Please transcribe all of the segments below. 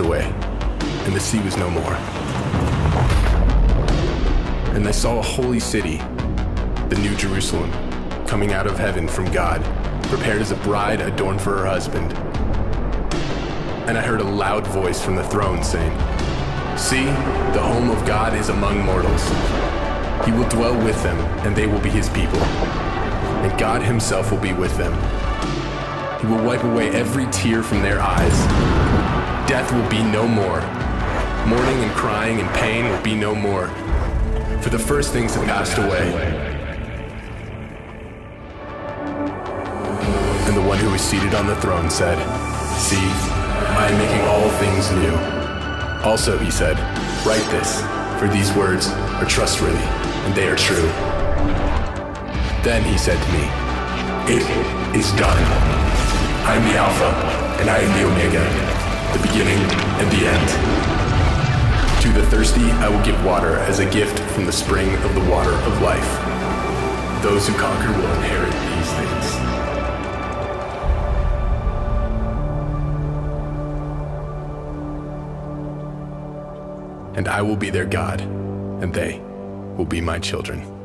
passed away, and the sea was no more. And I saw a holy city, the New Jerusalem, coming out of heaven from God, prepared as a bride adorned for her husband. And I heard a loud voice from the throne saying, See, the home of God is among mortals. He will dwell with them, and they will be his people. And God himself will be with them. He will wipe away every tear from their eyes. Death will be no more. Mourning and crying and pain will be no more. For the first things have passed away. And the one who was seated on the throne said, See, I am making all things new. Also, he said, Write this, for these words are trustworthy, and they are true. Then he said to me, It is done. I am the Alpha, and I am the Omega, the beginning and the end. To the thirsty, I will give water as a gift from the spring of the water of life. Those who conquer will inherit these things. And I will be their God, and they will be my children.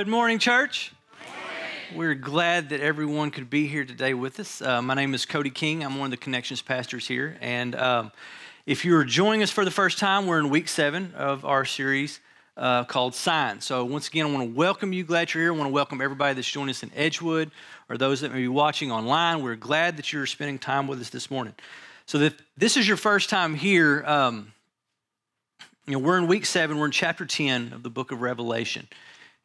Good morning, church. We're glad that everyone could be here today with us. Uh, my name is Cody King. I'm one of the connections pastors here. And um, if you're joining us for the first time, we're in week seven of our series uh, called Signs. So, once again, I want to welcome you. Glad you're here. I want to welcome everybody that's joining us in Edgewood or those that may be watching online. We're glad that you're spending time with us this morning. So, if this is your first time here, um, you know, we're in week seven, we're in chapter 10 of the book of Revelation.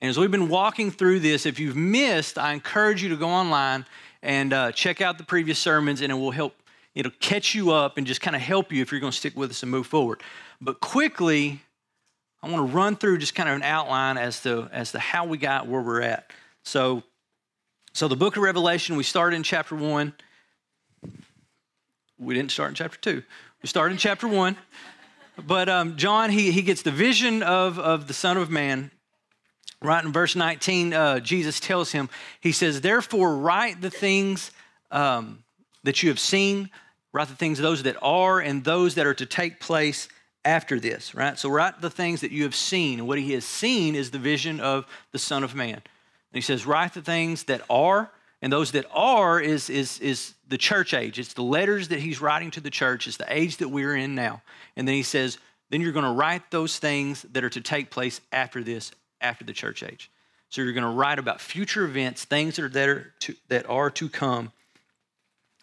And as we've been walking through this, if you've missed, I encourage you to go online and uh, check out the previous sermons, and it will help. It'll catch you up and just kind of help you if you're going to stick with us and move forward. But quickly, I want to run through just kind of an outline as to as to how we got where we're at. So, so the book of Revelation, we started in chapter one. We didn't start in chapter two. We started in chapter one. But um, John, he, he gets the vision of, of the Son of Man Right in verse 19, uh, Jesus tells him, He says, Therefore, write the things um, that you have seen, write the things, those that are, and those that are to take place after this, right? So, write the things that you have seen. What he has seen is the vision of the Son of Man. And he says, Write the things that are, and those that are is, is, is the church age. It's the letters that he's writing to the church. It's the age that we're in now. And then he says, Then you're going to write those things that are to take place after this after the church age. So you're going to write about future events, things that are, that are, to, that are to come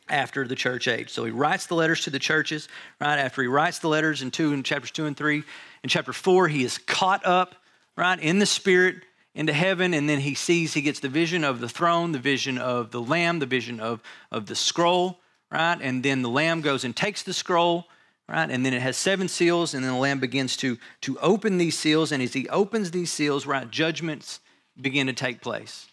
after the church age. So he writes the letters to the churches, right? After he writes the letters in two in chapters two and three. In chapter four, he is caught up, right, in the spirit into heaven, and then he sees, he gets the vision of the throne, the vision of the lamb, the vision of, of the scroll, right? And then the lamb goes and takes the scroll, right? And then it has seven seals, and then the Lamb begins to, to open these seals. And as he opens these seals, right, judgments begin to take place.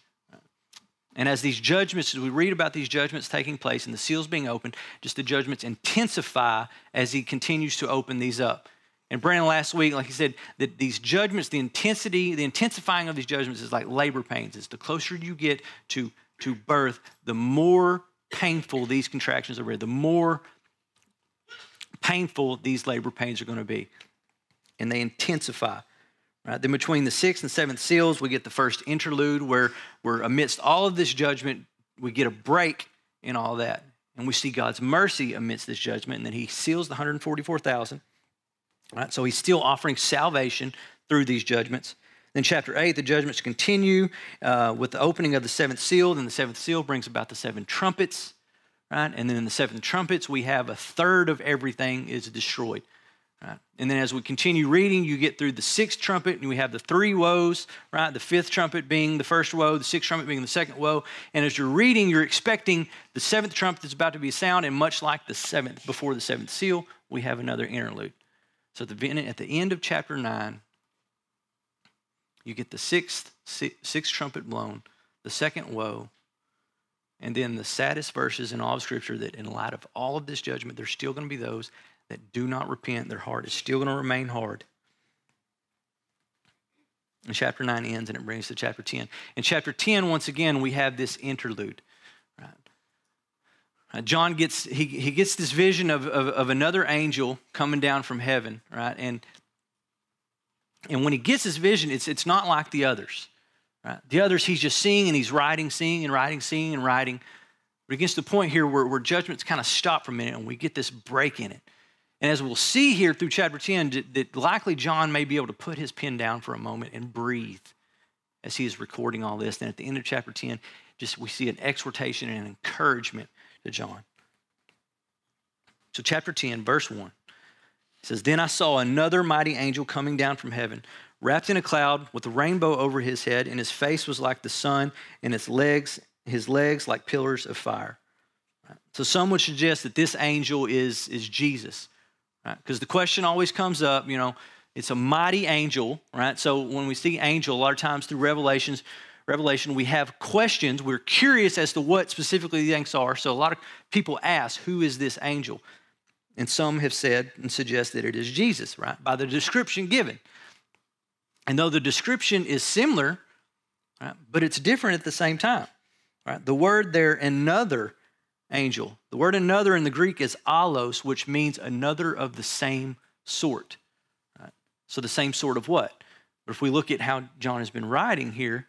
And as these judgments, as we read about these judgments taking place and the seals being opened, just the judgments intensify as he continues to open these up. And Brandon last week, like he said, that these judgments, the intensity, the intensifying of these judgments is like labor pains. It's the closer you get to, to birth, the more painful these contractions are, the more painful these labor pains are going to be. And they intensify. Right? Then between the sixth and seventh seals, we get the first interlude where we're amidst all of this judgment, we get a break in all that. And we see God's mercy amidst this judgment, and then he seals the 144,000. Right? So he's still offering salvation through these judgments. Then, chapter 8, the judgments continue uh, with the opening of the seventh seal. Then, the seventh seal brings about the seven trumpets right? And then in the seven trumpets, we have a third of everything is destroyed. Right? And then as we continue reading, you get through the sixth trumpet, and we have the three woes, right? The fifth trumpet being the first woe, the sixth trumpet being the second woe. And as you're reading, you're expecting the seventh trumpet is about to be sound, and much like the seventh, before the seventh seal, we have another interlude. So at the, at the end of chapter 9, You get the sixth, sixth trumpet blown, the second woe, and then the saddest verses in all of Scripture that, in light of all of this judgment, there's still going to be those that do not repent. Their heart is still going to remain hard. And chapter 9 ends and it brings to chapter 10. In chapter 10, once again, we have this interlude. Right? John gets, he, he gets this vision of, of, of another angel coming down from heaven, right? And, and when he gets this vision, it's, it's not like the others. Right? The others, he's just seeing and he's writing, seeing and writing, seeing and writing. But to the point here where, where judgment's kind of stopped for a minute and we get this break in it. And as we'll see here through chapter 10, that likely John may be able to put his pen down for a moment and breathe as he is recording all this. And at the end of chapter 10, just we see an exhortation and an encouragement to John. So, chapter 10, verse 1 says, Then I saw another mighty angel coming down from heaven, wrapped in a cloud with a rainbow over his head, and his face was like the sun, and his legs, his legs like pillars of fire. So some would suggest that this angel is, is Jesus. Because the question always comes up, you know, it's a mighty angel, right? So when we see angel, a lot of times through Revelations, Revelation, we have questions. We're curious as to what specifically the things are. So a lot of people ask, who is this angel? And some have said and suggest that it is Jesus, right? By the description given. And though the description is similar, right, but it's different at the same time. Right? The word there, another angel, the word another in the Greek is allos, which means another of the same sort. Right? So the same sort of what? But if we look at how John has been writing here,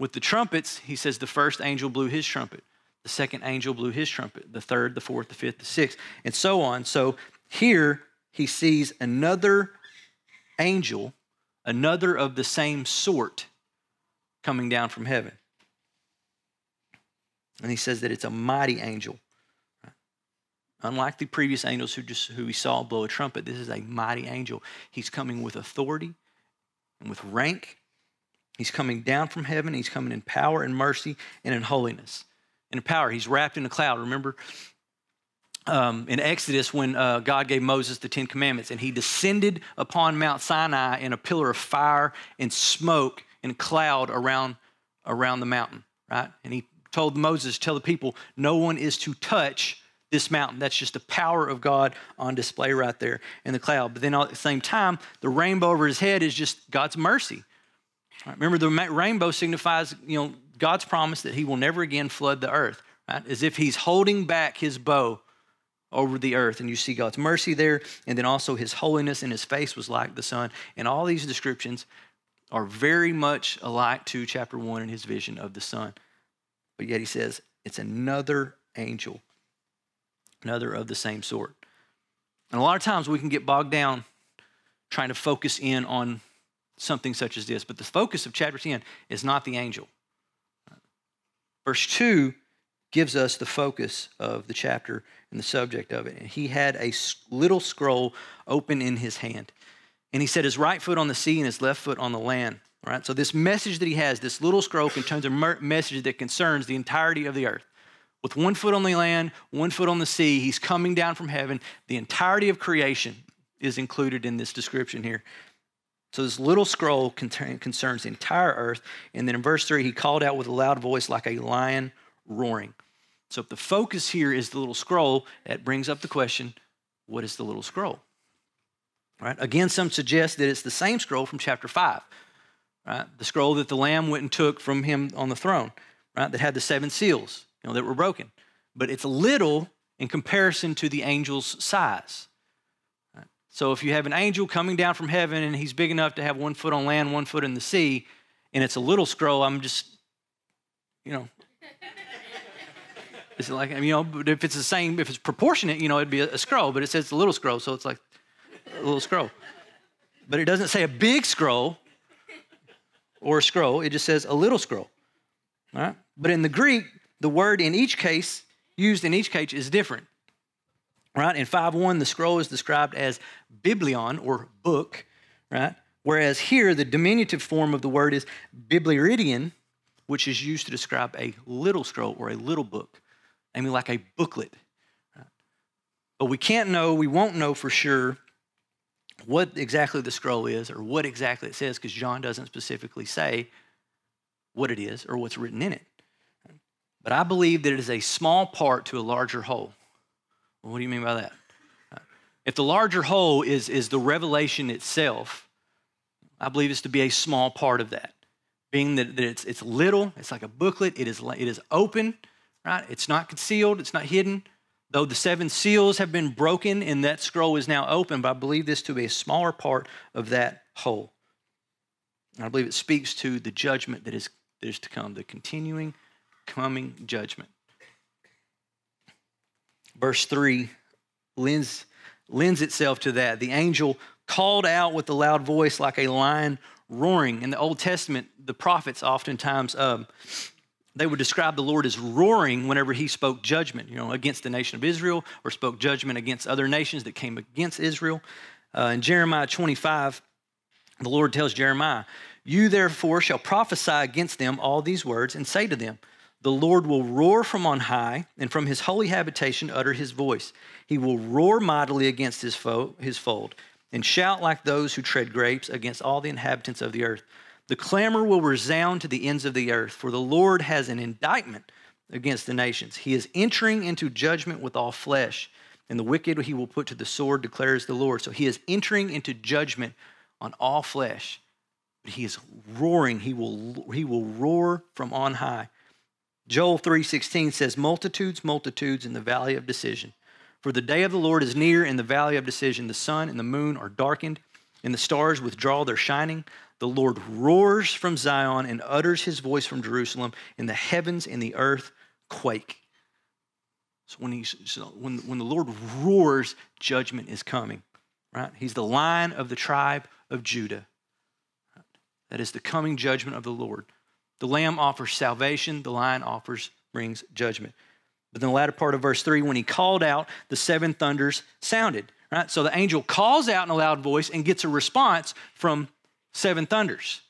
with the trumpets, he says the first angel blew his trumpet, the second angel blew his trumpet, the third, the fourth, the fifth, the sixth, and so on. So here he sees another angel, another of the same sort coming down from heaven. And he says that it's a mighty angel. Unlike the previous angels who just who we saw blow a trumpet, this is a mighty angel. He's coming with authority and with rank. He's coming down from heaven. He's coming in power and mercy and in holiness. And in power, he's wrapped in a cloud. Remember um, in Exodus when uh, God gave Moses the Ten Commandments, and he descended upon Mount Sinai in a pillar of fire and smoke and cloud around around the mountain, right? And he told Moses, tell the people, no one is to touch this mountain. That's just the power of God on display right there in the cloud. But then at the same time, the rainbow over his head is just God's mercy. Right, remember, the rainbow signifies, you know, God's promise that he will never again flood the earth, right? As if he's holding back his bow over the earth. And you see God's mercy there, and then also his holiness, and his face was like the sun. And all these descriptions are very much alike to chapter one and his vision of the sun. But yet he says it's another angel, another of the same sort. And a lot of times we can get bogged down trying to focus in on something such as this. But the focus of chapter 10 is not the angel. Verse 2 gives us the focus of the chapter and the subject of it. And he had a little scroll open in his hand. And he set his right foot on the sea and his left foot on the land. Right? So, this message that he has, this little scroll, contains a message that concerns the entirety of the earth. With one foot on the land, one foot on the sea, he's coming down from heaven. The entirety of creation is included in this description here. So, this little scroll concerns the entire earth. And then in verse 3, he called out with a loud voice like a lion roaring. So, if the focus here is the little scroll, that brings up the question what is the little scroll? Right? Again, some suggest that it's the same scroll from chapter 5 right? The scroll that the Lamb went and took from him on the throne, right? That had the seven seals, you know, that were broken. But it's little in comparison to the angel's size. Right? So if you have an angel coming down from heaven and he's big enough to have one foot on land, one foot in the sea, and it's a little scroll, I'm just, you know, it's like, you know, if it's the same, if it's proportionate, you know, it'd be a, a scroll, but it says a little scroll, so it's like a little scroll. But it doesn't say a big scroll, or a scroll, it just says a little scroll. All right? But in the Greek, the word in each case, used in each case, is different. Right? In 5.1, the scroll is described as biblion or book, right? Whereas here, the diminutive form of the word is biblaridion, which is used to describe a little scroll or a little book. I mean, like a booklet. But we can't know, we won't know for sure what exactly the scroll is or what exactly it says because John doesn't specifically say what it is or what's written in it. But I believe that it is a small part to a larger whole. What do you mean by that? If the larger whole is, is the revelation itself, I believe it's to be a small part of that. Being that, that it's, it's little, it's like a booklet, it is, it is open, right? It's not concealed, it's not hidden. Though the seven seals have been broken and that scroll is now open, but I believe this to be a smaller part of that whole. And I believe it speaks to the judgment that is, that is to come, the continuing coming judgment. Verse 3 lends, lends itself to that. The angel called out with a loud voice like a lion roaring. In the Old Testament, the prophets oftentimes um, they would describe the Lord as roaring whenever he spoke judgment, you know, against the nation of Israel or spoke judgment against other nations that came against Israel. Uh, in Jeremiah 25, the Lord tells Jeremiah, You therefore shall prophesy against them all these words and say to them, The Lord will roar from on high, and from his holy habitation utter his voice. He will roar mightily against his, foe, his fold, and shout like those who tread grapes against all the inhabitants of the earth. The clamor will resound to the ends of the earth, for the Lord has an indictment against the nations. He is entering into judgment with all flesh, and the wicked he will put to the sword, declares the Lord. So he is entering into judgment on all flesh. But he is roaring, he will, he will roar from on high. Joel 3:16 says, Multitudes, multitudes in the valley of decision. For the day of the Lord is near in the valley of decision. The sun and the moon are darkened, and the stars withdraw their shining. The Lord roars from Zion and utters his voice from Jerusalem, and the heavens and the earth quake. So when, he, so when, when the Lord roars, judgment is coming, right? He's the lion of the tribe of Judah. That is the coming judgment of the Lord. The lamb offers salvation, the lion offers, brings judgment. But in the latter part of verse 3, when he called out, the seven thunders sounded. Right? So the angel calls out in a loud voice and gets a response from seven thunders.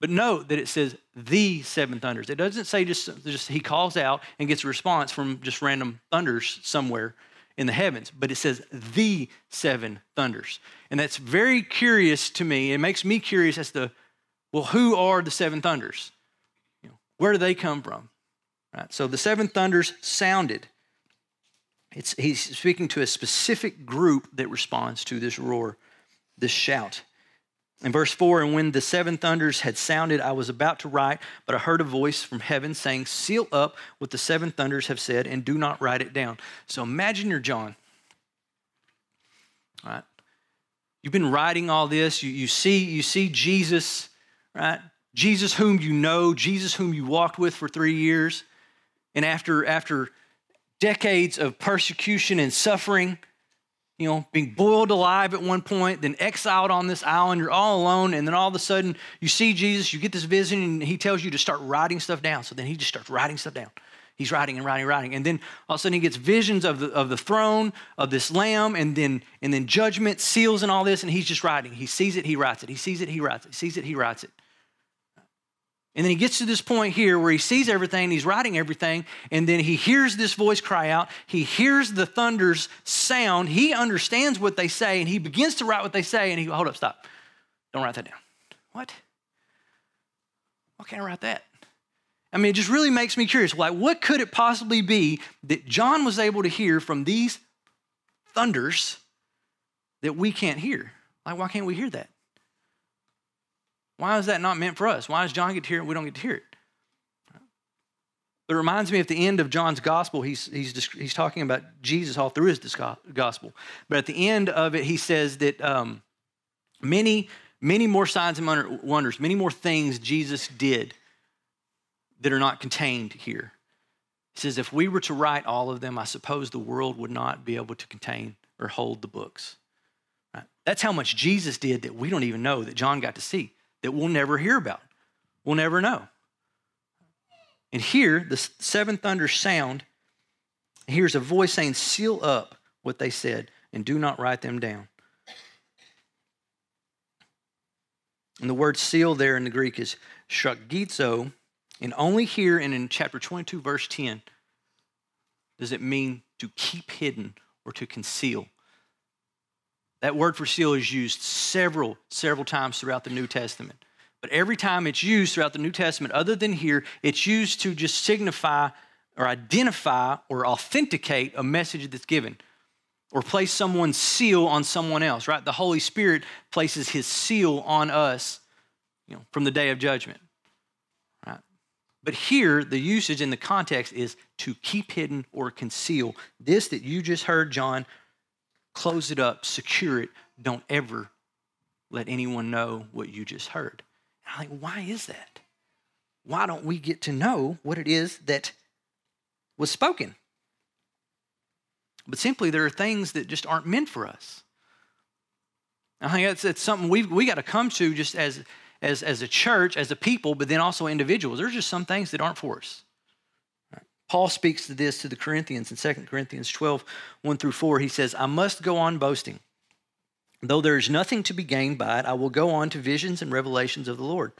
But note that it says the seven thunders. It doesn't say just, just he calls out and gets a response from just random thunders somewhere in the heavens, but it says the seven thunders. And that's very curious to me. It makes me curious as to, well, who are the seven thunders? You know, where do they come from? Right? So the seven thunders sounded. It's, he's speaking to a specific group that responds to this roar, this shout. In verse 4, and when the seven thunders had sounded, I was about to write, but I heard a voice from heaven saying, Seal up what the seven thunders have said and do not write it down. So imagine you're John. All right? You've been writing all this. You, you, see, you see Jesus, right? Jesus whom you know, Jesus whom you walked with for three years. And after, after decades of persecution and suffering, you know, being boiled alive at one point, then exiled on this island, you're all alone, and then all of a sudden you see Jesus, you get this vision, and he tells you to start writing stuff down. So then he just starts writing stuff down. He's writing and writing and writing. And then all of a sudden he gets visions of the, of the throne, of this lamb, and then, and then judgment, seals, and all this, and he's just writing. He sees it, he writes it. He sees it, he writes it. He sees it, he writes it. And then he gets to this point here where he sees everything, he's writing everything, and then he hears this voice cry out. He hears the thunder's sound. He understands what they say, and he begins to write what they say, and he, hold up, stop. Don't write that down. What? Why can't I write that? I mean, it just really makes me curious. Like, what could it possibly be that John was able to hear from these thunders that we can't hear? Like, why can't we hear that? Why is that not meant for us? Why does John get to hear it? We don't get to hear it. It reminds me at the end of John's gospel, he's, he's, he's talking about Jesus all through his gospel. But at the end of it, he says that um, many, many more signs and wonders, many more things Jesus did that are not contained here. He says, if we were to write all of them, I suppose the world would not be able to contain or hold the books. Right? That's how much Jesus did that we don't even know that John got to see that we'll never hear about. We'll never know. And here, the seven thunders sound. Here's a voice saying, Seal up what they said and do not write them down. And the word seal there in the Greek is sphragizo. And only here and in chapter 22, verse 10, does it mean to keep hidden or to conceal. That word for seal is used several, several times throughout the New Testament. But every time it's used throughout the New Testament, other than here, it's used to just signify or identify or authenticate a message that's given or place someone's seal on someone else, right? The Holy Spirit places his seal on us, you know, from the day of judgment. Right? But here, the usage in the context is to keep hidden or conceal. This that you just heard, John, close it up, secure it. Don't ever let anyone know what you just heard. And I'm like, why is that? Why don't we get to know what it is that was spoken? But simply, there are things that just aren't meant for us. I think that's, that's something we've we got to come to just as, as, as a church, as a people, but then also individuals. There's just some things that aren't for us. Paul speaks to this to the Corinthians in 2 Corinthians 12, 1 through 4. He says, I must go on boasting. Though there is nothing to be gained by it, I will go on to visions and revelations of the Lord.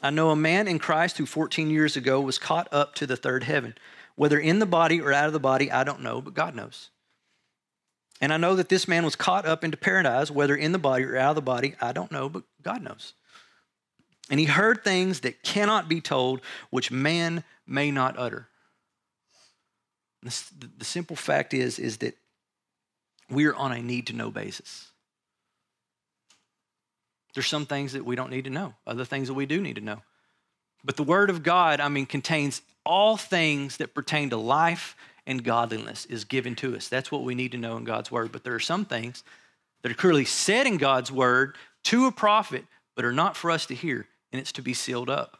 I know a man in Christ who 14 years ago was caught up to the third heaven. Whether in the body or out of the body, I don't know, but God knows. And I know that this man was caught up into paradise, whether in the body or out of the body, I don't know, but God knows. And he heard things that cannot be told, which man may not utter. The, the simple fact is, is that we're on a need to know basis. There's some things that we don't need to know, other things that we do need to know. But the Word of God, I mean, contains all things that pertain to life and godliness is given to us. That's what we need to know in God's word. But there are some things that are clearly said in God's word to a prophet, but are not for us to hear, and it's to be sealed up.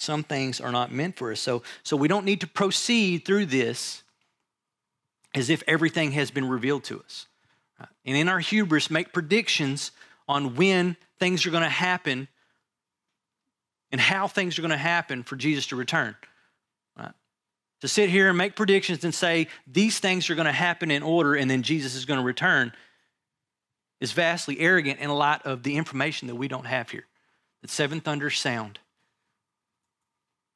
Some things are not meant for us. So, so we don't need to proceed through this as if everything has been revealed to us. Uh, and in our hubris, make predictions on when things are going to happen and how things are going to happen for Jesus to return Right? to sit here and make predictions and say these things are going to happen in order and then Jesus is going to return is vastly arrogant in light of the information that we don't have here. That seven thunders sound,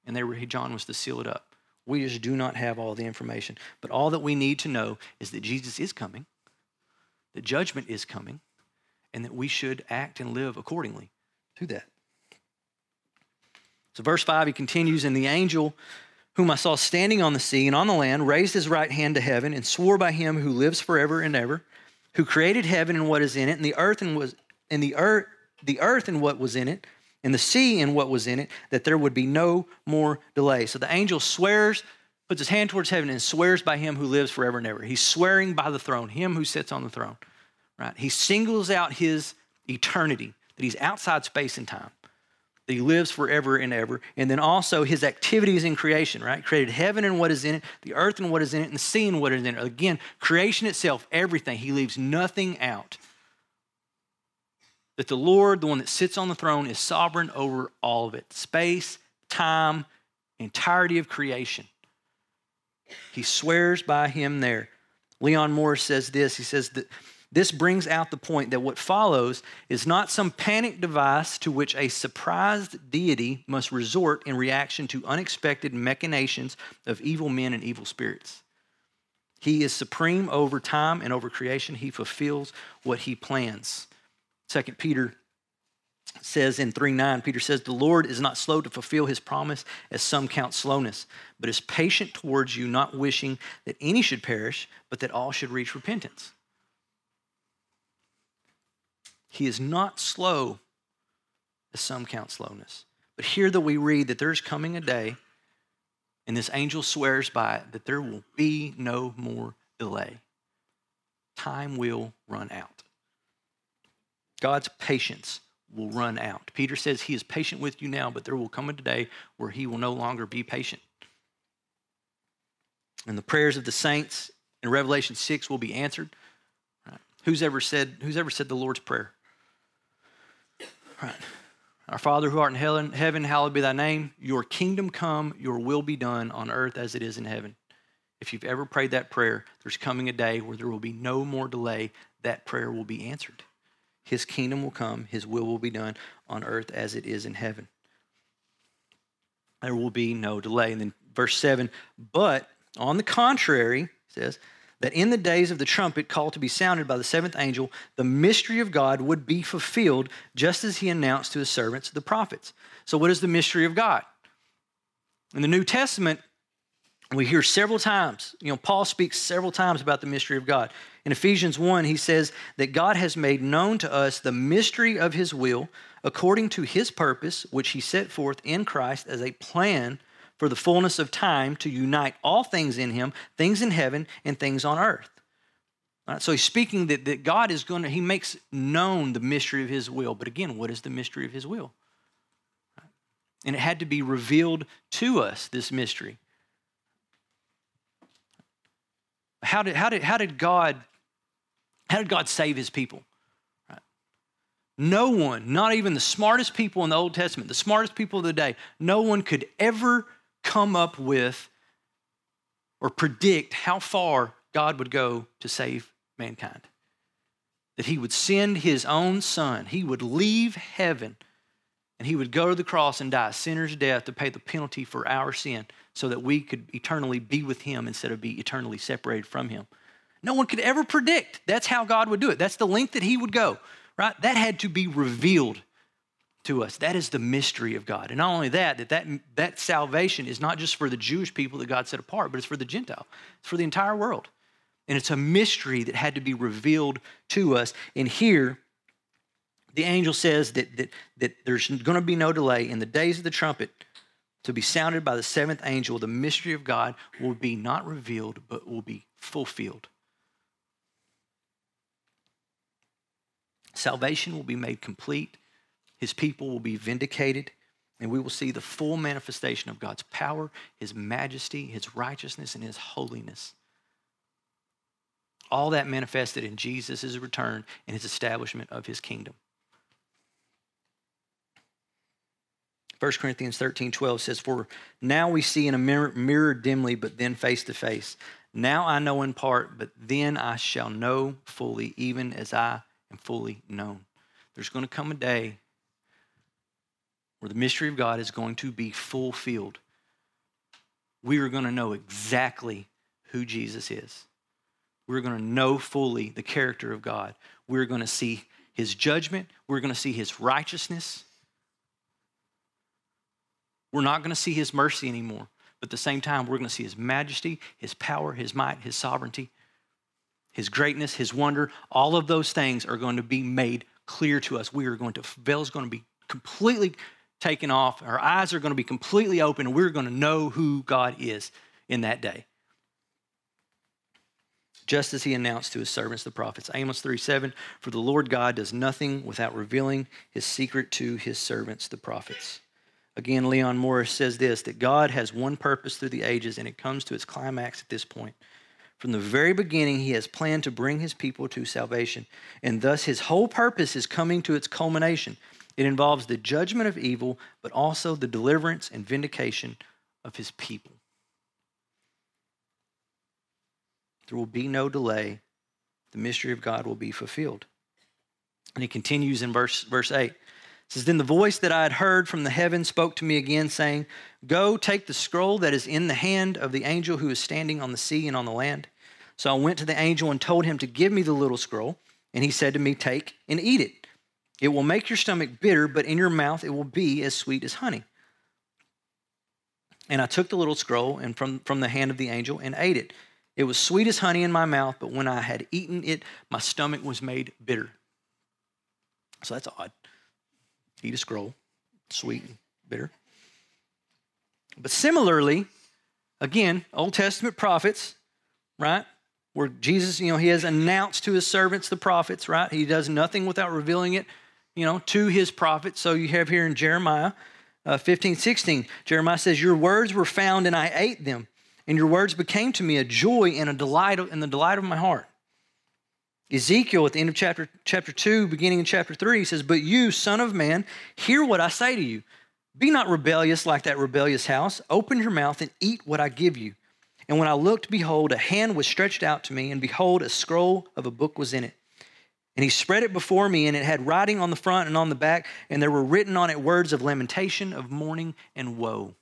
and there John was to seal it up. We just do not have all the information. But all that we need to know is that Jesus is coming, that judgment is coming, and that we should act and live accordingly to that. So, verse 5, he continues, and the angel whom I saw standing on the sea and on the land, raised his right hand to heaven and swore by him who lives forever and ever, who created heaven and what is in it, and the earth and was and the earth the earth and what was in it, and the sea and what was in it, that there would be no more delay. So the angel swears, puts his hand towards heaven and swears by him who lives forever and ever. He's swearing by the throne, him who sits on the throne. Right? He singles out his eternity, that he's outside space and time that he lives forever and ever. And then also his activities in creation, right? Created heaven and what is in it, the earth and what is in it, and the sea and what is in it. Again, creation itself, everything. He leaves nothing out. That the Lord, the one that sits on the throne, is sovereign over all of it space, time, entirety of creation. He swears by him there. Leon Morris says this. He says that this brings out the point that what follows is not some panic device to which a surprised deity must resort in reaction to unexpected machinations of evil men and evil spirits. He is supreme over time and over creation. He fulfills what he plans. Second Peter says in 3 9, Peter says, The Lord is not slow to fulfill his promise, as some count slowness, but is patient towards you, not wishing that any should perish, but that all should reach repentance. He is not slow, as some count slowness. But here that we read that there's coming a day, and this angel swears by it, that there will be no more delay. Time will run out. God's patience will run out. Peter says he is patient with you now, but there will come a day where he will no longer be patient. And the prayers of the saints in Revelation 6 will be answered. Who's ever said, who's ever said the Lord's Prayer? Right. Our Father who art in heaven, hallowed be thy name. Your kingdom come, your will be done on earth as it is in heaven. If you've ever prayed that prayer, there's coming a day where there will be no more delay. That prayer will be answered. His kingdom will come, his will will be done on earth as it is in heaven. There will be no delay. And then verse 7 But on the contrary, says, that in the days of the trumpet called to be sounded by the seventh angel, the mystery of God would be fulfilled, just as he announced to his servants, the prophets. So, what is the mystery of God? In the New Testament, we hear several times, you know, Paul speaks several times about the mystery of God. In Ephesians 1, he says that God has made known to us the mystery of his will according to his purpose, which he set forth in Christ as a plan for the fullness of time to unite all things in him, things in heaven and things on earth. So he's speaking that, that God is going to, he makes known the mystery of his will. But again, what is the mystery of his will? And it had to be revealed to us, this mystery. How did, how did, how did God how did God save his people? Right. No one, not even the smartest people in the Old Testament, the smartest people of the day, no one could ever come up with or predict how far God would go to save mankind. That he would send his own son, he would leave heaven and he would go to the cross and die a sinner's death to pay the penalty for our sin so that we could eternally be with him instead of be eternally separated from him. No one could ever predict that's how God would do it. That's the length that he would go, right? That had to be revealed to us. That is the mystery of God. And not only that, that, that, that salvation is not just for the Jewish people that God set apart, but it's for the Gentile. It's for the entire world. And it's a mystery that had to be revealed to us. And here, the angel says that, that, that there's going to be no delay in the days of the trumpet to be sounded by the seventh angel. The mystery of God will be not revealed, but will be fulfilled. Salvation will be made complete, his people will be vindicated, and we will see the full manifestation of God's power, his majesty, his righteousness, and his holiness. All that manifested in Jesus' return and his establishment of his kingdom. 1 Corinthians 13 12 says, For now we see in a mirror, mirror dimly, but then face to face. Now I know in part, but then I shall know fully, even as I am fully known. There's going to come a day where the mystery of God is going to be fulfilled. We are going to know exactly who Jesus is. We're going to know fully the character of God. We're going to see his judgment. We're going to see his righteousness. We're not going to see his mercy anymore. But at the same time, we're going to see his majesty, his power, his might, his sovereignty, his greatness, his wonder. All of those things are going to be made clear to us. We are going to, veil is going to be completely taken off. Our eyes are going to be completely open, and we're going to know who God is in that day. Just as he announced to his servants, the prophets. Amos 3 7 For the Lord God does nothing without revealing his secret to his servants, the prophets. Again, Leon Morris says this that God has one purpose through the ages, and it comes to its climax at this point. From the very beginning, he has planned to bring his people to salvation, and thus his whole purpose is coming to its culmination. It involves the judgment of evil, but also the deliverance and vindication of his people. There will be no delay. The mystery of God will be fulfilled. And he continues in verse, verse 8 says, Then the voice that I had heard from the heaven spoke to me again, saying, Go, take the scroll that is in the hand of the angel who is standing on the sea and on the land. So I went to the angel and told him to give me the little scroll. And he said to me, Take and eat it. It will make your stomach bitter, but in your mouth it will be as sweet as honey. And I took the little scroll and from, from the hand of the angel and ate it. It was sweet as honey in my mouth, but when I had eaten it, my stomach was made bitter. So that's odd eat a scroll, sweet and bitter. But similarly, again, Old Testament prophets, right? Where Jesus, you know, he has announced to his servants, the prophets, right? He does nothing without revealing it, you know, to his prophets. So you have here in Jeremiah uh, 15, 16, Jeremiah says, Your words were found and I ate them, and your words became to me a joy and a delight in the delight of my heart. Ezekiel at the end of chapter, chapter 2, beginning in chapter 3, he says, But you, son of man, hear what I say to you. Be not rebellious like that rebellious house. Open your mouth and eat what I give you. And when I looked, behold, a hand was stretched out to me, and behold, a scroll of a book was in it. And he spread it before me, and it had writing on the front and on the back, and there were written on it words of lamentation, of mourning, and woe.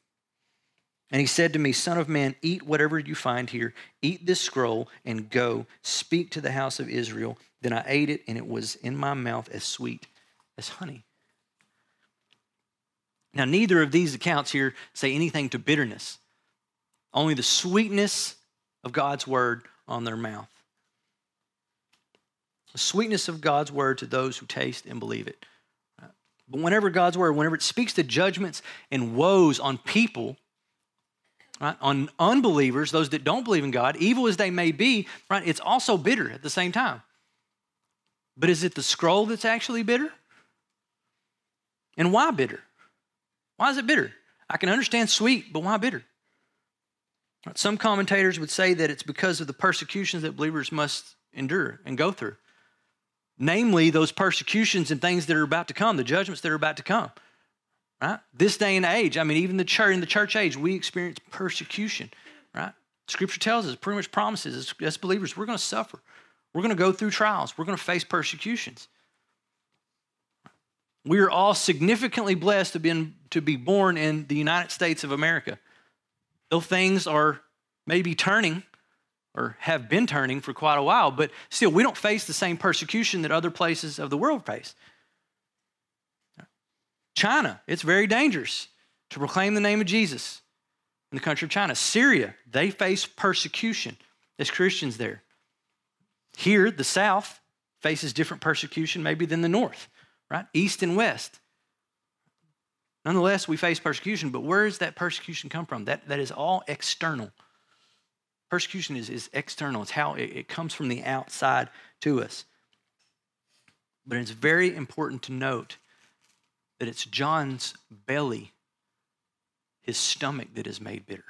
And he said to me, Son of man, eat whatever you find here. Eat this scroll and go. Speak to the house of Israel. Then I ate it, and it was in my mouth as sweet as honey. Now, neither of these accounts here say anything to bitterness, only the sweetness of God's word on their mouth. The sweetness of God's word to those who taste and believe it. But whenever God's word, whenever it speaks to judgments and woes on people, right, on unbelievers, those that don't believe in God, evil as they may be, right, it's also bitter at the same time. But is it the scroll that's actually bitter? And why bitter? Why is it bitter? I can understand sweet, but why bitter? Some commentators would say that it's because of the persecutions that believers must endure and go through namely those persecutions and things that are about to come, the judgments that are about to come. Right? This day and age, I mean, even the church in the church age, we experience persecution. Right? Scripture tells us, pretty much promises, as, as believers, we're going to suffer. We're going to go through trials. We're going to face persecutions. We are all significantly blessed to be, to be born in the United States of America. Though things are maybe turning, or have been turning for quite a while, but still, we don't face the same persecution that other places of the world face. China, it's very dangerous to proclaim the name of Jesus in the country of China. Syria, they face persecution as Christians there. Here, the South faces different persecution maybe than the North, right? East and West. Nonetheless, we face persecution, but where does that persecution come from? That, that is all external. Persecution is, is external, it's how it, it comes from the outside to us. But it's very important to note that it's John's belly, his stomach, that is made bitter.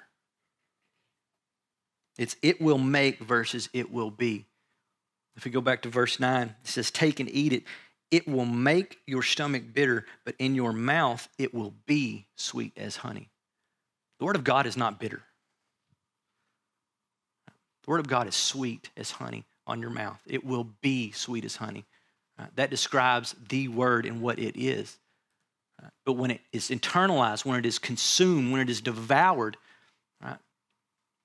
It's it will make versus it will be. If we go back to verse 9, it says, Take and eat it. It will make your stomach bitter, but in your mouth it will be sweet as honey. The word of God is not bitter. The word of God is sweet as honey on your mouth. It will be sweet as honey. Uh, that describes the word and what it is. Uh, but when it is internalized, when it is consumed, when it is devoured, right,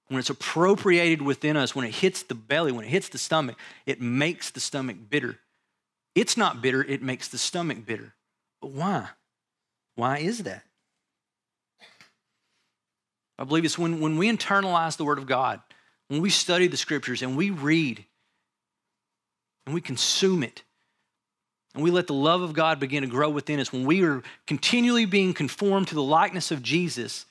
when it's appropriated within us, when it hits the belly, when it hits the stomach, it makes the stomach bitter. It's not bitter, it makes the stomach bitter. But why? Why is that? I believe it's when, when we internalize the Word of God, when we study the scriptures and we read and we consume it, and we let the love of God begin to grow within us, when we are continually being conformed to the likeness of Jesus,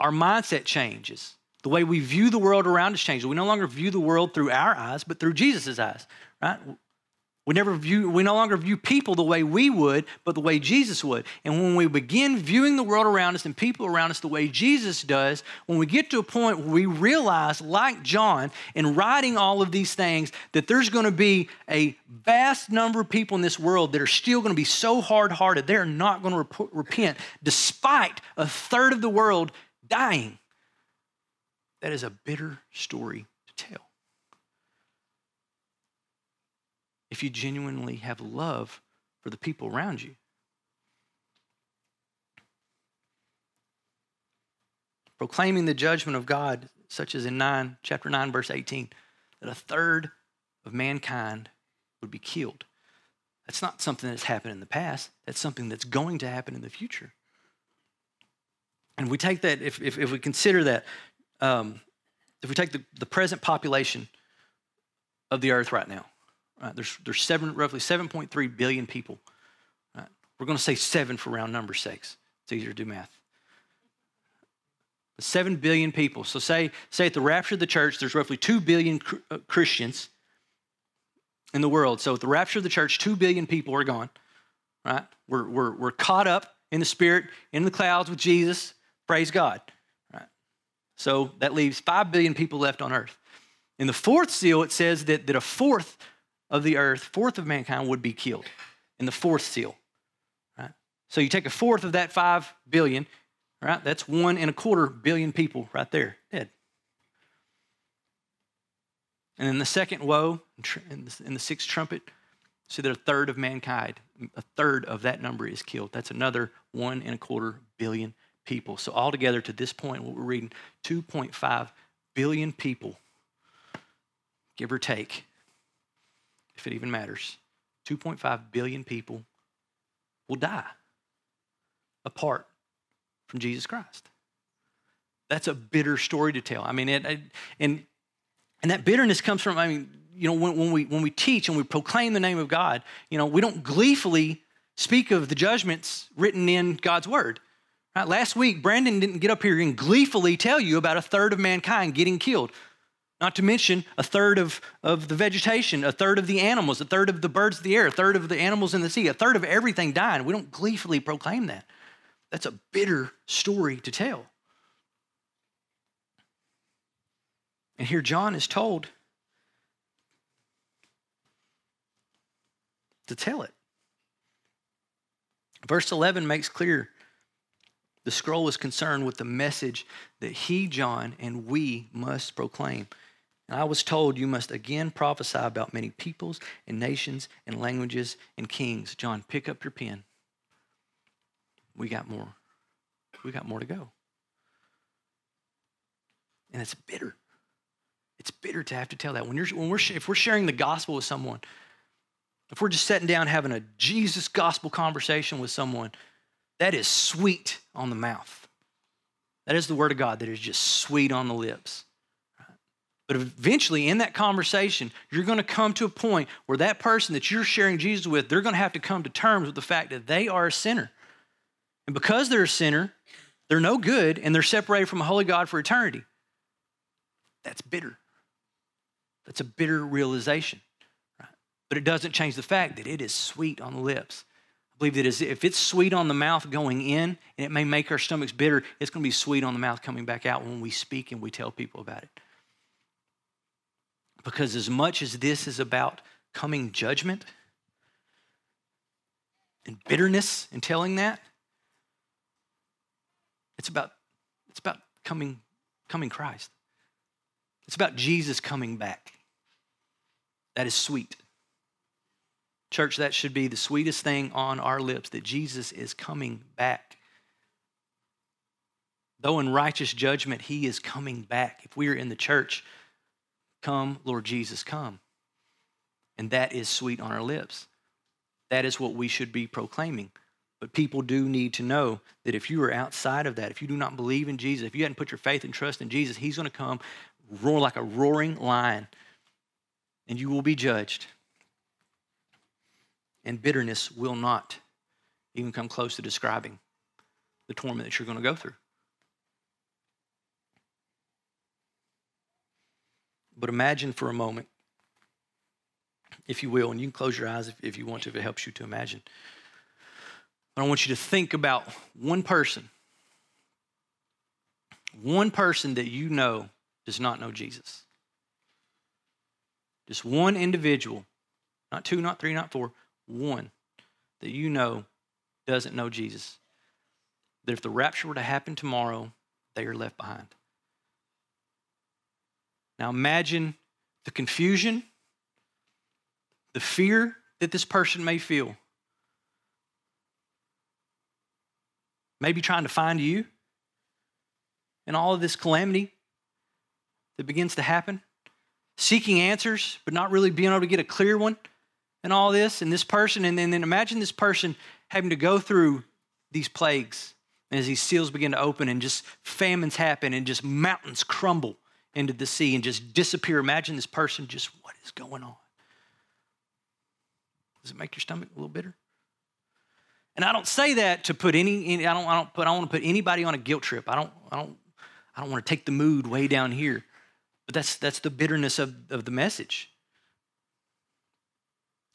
our mindset changes. The way we view the world around us changes. We no longer view the world through our eyes, but through Jesus' eyes, right? We never view, we no longer view people the way we would, but the way Jesus would. And when we begin viewing the world around us and people around us the way Jesus does, when we get to a point where we realize, like John, in writing all of these things, that there's going to be a vast number of people in this world that are still going to be so hard hearted, they're not going to rep- repent, despite a third of the world dying. That is a bitter story to tell. If you genuinely have love for the people around you. Proclaiming the judgment of God, such as in 9, chapter 9, verse 18, that a third of mankind would be killed. That's not something that's happened in the past. That's something that's going to happen in the future. And we take that, if, if, if we consider that, um, if we take the, the present population of the earth right now, Right? There's, there's seven, roughly 7.3 billion people. Right? We're going to say seven for round number sakes. It's easier to do math. Seven billion people. So say, say at the rapture of the church, there's roughly two billion uh, Christians in the world. So at the rapture of the church, two billion people are gone. Right? We're, we're, we're caught up in the spirit, in the clouds with Jesus. Praise God. Right? So that leaves five billion people left on earth. In the fourth seal, it says that, that a fourth of the earth, fourth of mankind would be killed in the fourth seal. Right? So you take a fourth of that five billion, right? That's one and a quarter billion people right there dead. And then the second woe, in the sixth trumpet, see that a third of mankind, a third of that number is killed. That's another one and a quarter billion people. So, altogether, to this point, what we're reading 2.5 billion people, give or take, if it even matters, 2.5 billion people will die apart from Jesus Christ. That's a bitter story to tell. I mean, it, it, and and that bitterness comes from. I mean, you know, when, when we when we teach and we proclaim the name of God, you know, we don't gleefully speak of the judgments written in God's word. Right? Last week, Brandon didn't get up here and gleefully tell you about a third of mankind getting killed. Not to mention a third of, of the vegetation, a third of the animals, a third of the birds of the air, a third of the animals in the sea, a third of everything dying. We don't gleefully proclaim that. That's a bitter story to tell. And here John is told to tell it. Verse 11 makes clear the scroll is concerned with the message that he, John, and we must proclaim. And I was told you must again prophesy about many peoples and nations and languages and kings. John, pick up your pen. We got more. We got more to go. And it's bitter. It's bitter to have to tell that. When, you're, when we're, if we're sharing the gospel with someone, if we're just sitting down having a Jesus gospel conversation with someone, that is sweet on the mouth. That is the word of God that is just sweet on the lips. But eventually, in that conversation, you're going to come to a point where that person that you're sharing Jesus with, they're going to have to come to terms with the fact that they are a sinner. And because they're a sinner, they're no good and they're separated from a holy God for eternity. That's bitter. That's a bitter realization. Right? But it doesn't change the fact that it is sweet on the lips. I believe that if it's sweet on the mouth going in, and it may make our stomachs bitter, it's going to be sweet on the mouth coming back out when we speak and we tell people about it. Because as much as this is about coming judgment and bitterness and telling that, it's about, it's about coming, coming Christ. It's about Jesus coming back. That is sweet. Church, that should be the sweetest thing on our lips that Jesus is coming back. Though in righteous judgment, he is coming back. If we are in the church, come, Lord Jesus, come. And that is sweet on our lips. That is what we should be proclaiming. But people do need to know that if you are outside of that, if you do not believe in Jesus, if you hadn't put your faith and trust in Jesus, He's going to come roar like a roaring lion, and you will be judged. And bitterness will not even come close to describing the torment that you're going to go through. But imagine for a moment, if you will, and you can close your eyes if, if you want to, if it helps you to imagine. But I want you to think about one person, one person that you know does not know Jesus. Just one individual, not two, not three, not four, one that you know doesn't know Jesus. That if the rapture were to happen tomorrow, they are left behind. Now imagine the confusion, the fear that this person may feel. Maybe trying to find you and all of this calamity that begins to happen, seeking answers, but not really being able to get a clear one, and all this, and this person, and then, then imagine this person having to go through these plagues. As these seals begin to open and just famines happen and just mountains crumble into the sea and just disappear. Imagine this person just, what is going on? Does it make your stomach a little bitter? And I don't say that to put any, I don't, I don't put, I don't want to put anybody on a guilt trip. I don't, I don't, I don't want to take the mood way down here. But that's, that's the bitterness of, of the message.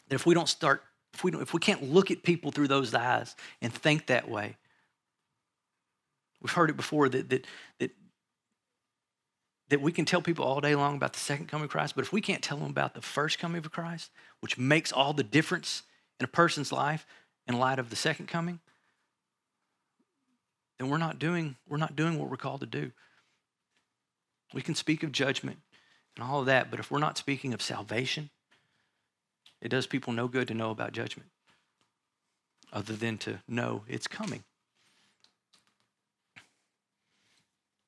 That if we don't start, if we, don't, if we can't look at people through those eyes and think that way, we've heard it before that, that, that, that we can tell people all day long about the second coming of Christ, but if we can't tell them about the first coming of Christ, which makes all the difference in a person's life in light of the second coming, then we're not doing, we're not doing what we're called to do. We can speak of judgment and all of that, but if we're not speaking of salvation, it does people no good to know about judgment other than to know it's coming.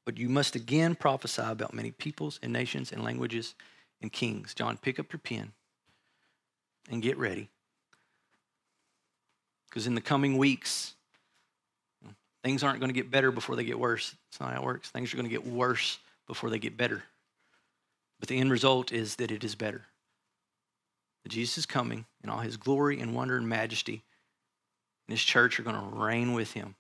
But you must again prophesy about many peoples and nations and languages and kings. John, pick up your pen and get ready. Because in the coming weeks, things aren't going to get better before they get worse. That's not how it works. Things are going to get worse before they get better. But the end result is that it is better. Jesus is coming in all his glory and wonder and majesty. And his church are going to reign with him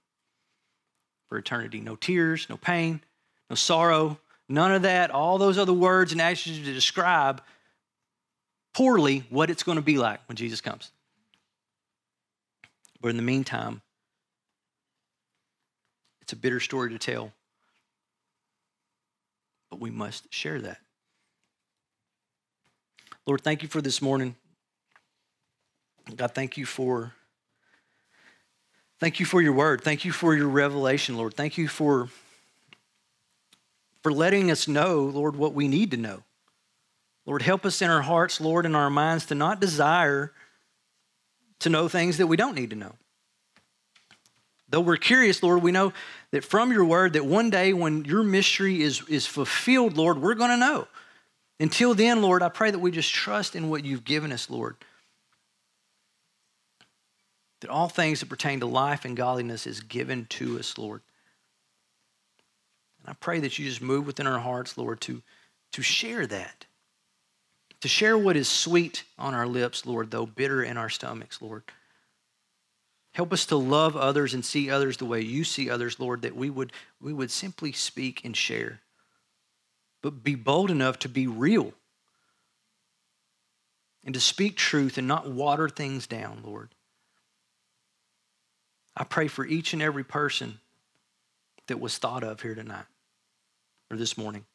for eternity. No tears, no pain, no sorrow, none of that. All those other words and actions to describe poorly what it's going to be like when Jesus comes. But in the meantime, it's a bitter story to tell. But we must share that. Lord, thank you for this morning. God, thank you for thank you for your word. Thank you for your revelation, Lord. Thank you for for letting us know, Lord, what we need to know. Lord, help us in our hearts, Lord, in our minds to not desire to know things that we don't need to know. Though we're curious, Lord, we know that from your word that one day when your mystery is, is fulfilled, Lord, we're going to know. Until then, Lord, I pray that we just trust in what you've given us, Lord. That all things that pertain to life and godliness is given to us, Lord. I pray that you just move within our hearts, Lord, to, to share that. To share what is sweet on our lips, Lord, though bitter in our stomachs, Lord. Help us to love others and see others the way you see others, Lord, that we would, we would simply speak and share. But be bold enough to be real and to speak truth and not water things down, Lord. I pray for each and every person that was thought of here tonight or this morning.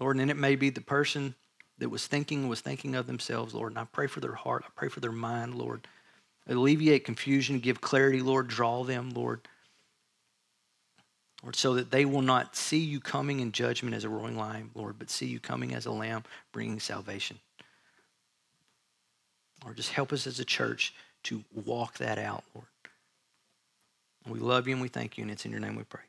Lord, and it may be the person that was thinking was thinking of themselves, Lord. And I pray for their heart. I pray for their mind, Lord. Alleviate confusion, give clarity, Lord. Draw them, Lord. Lord, so that they will not see you coming in judgment as a roaring lion, Lord, but see you coming as a lamb bringing salvation. Lord, just help us as a church to walk that out, Lord. We love you and we thank you, and it's in your name we pray.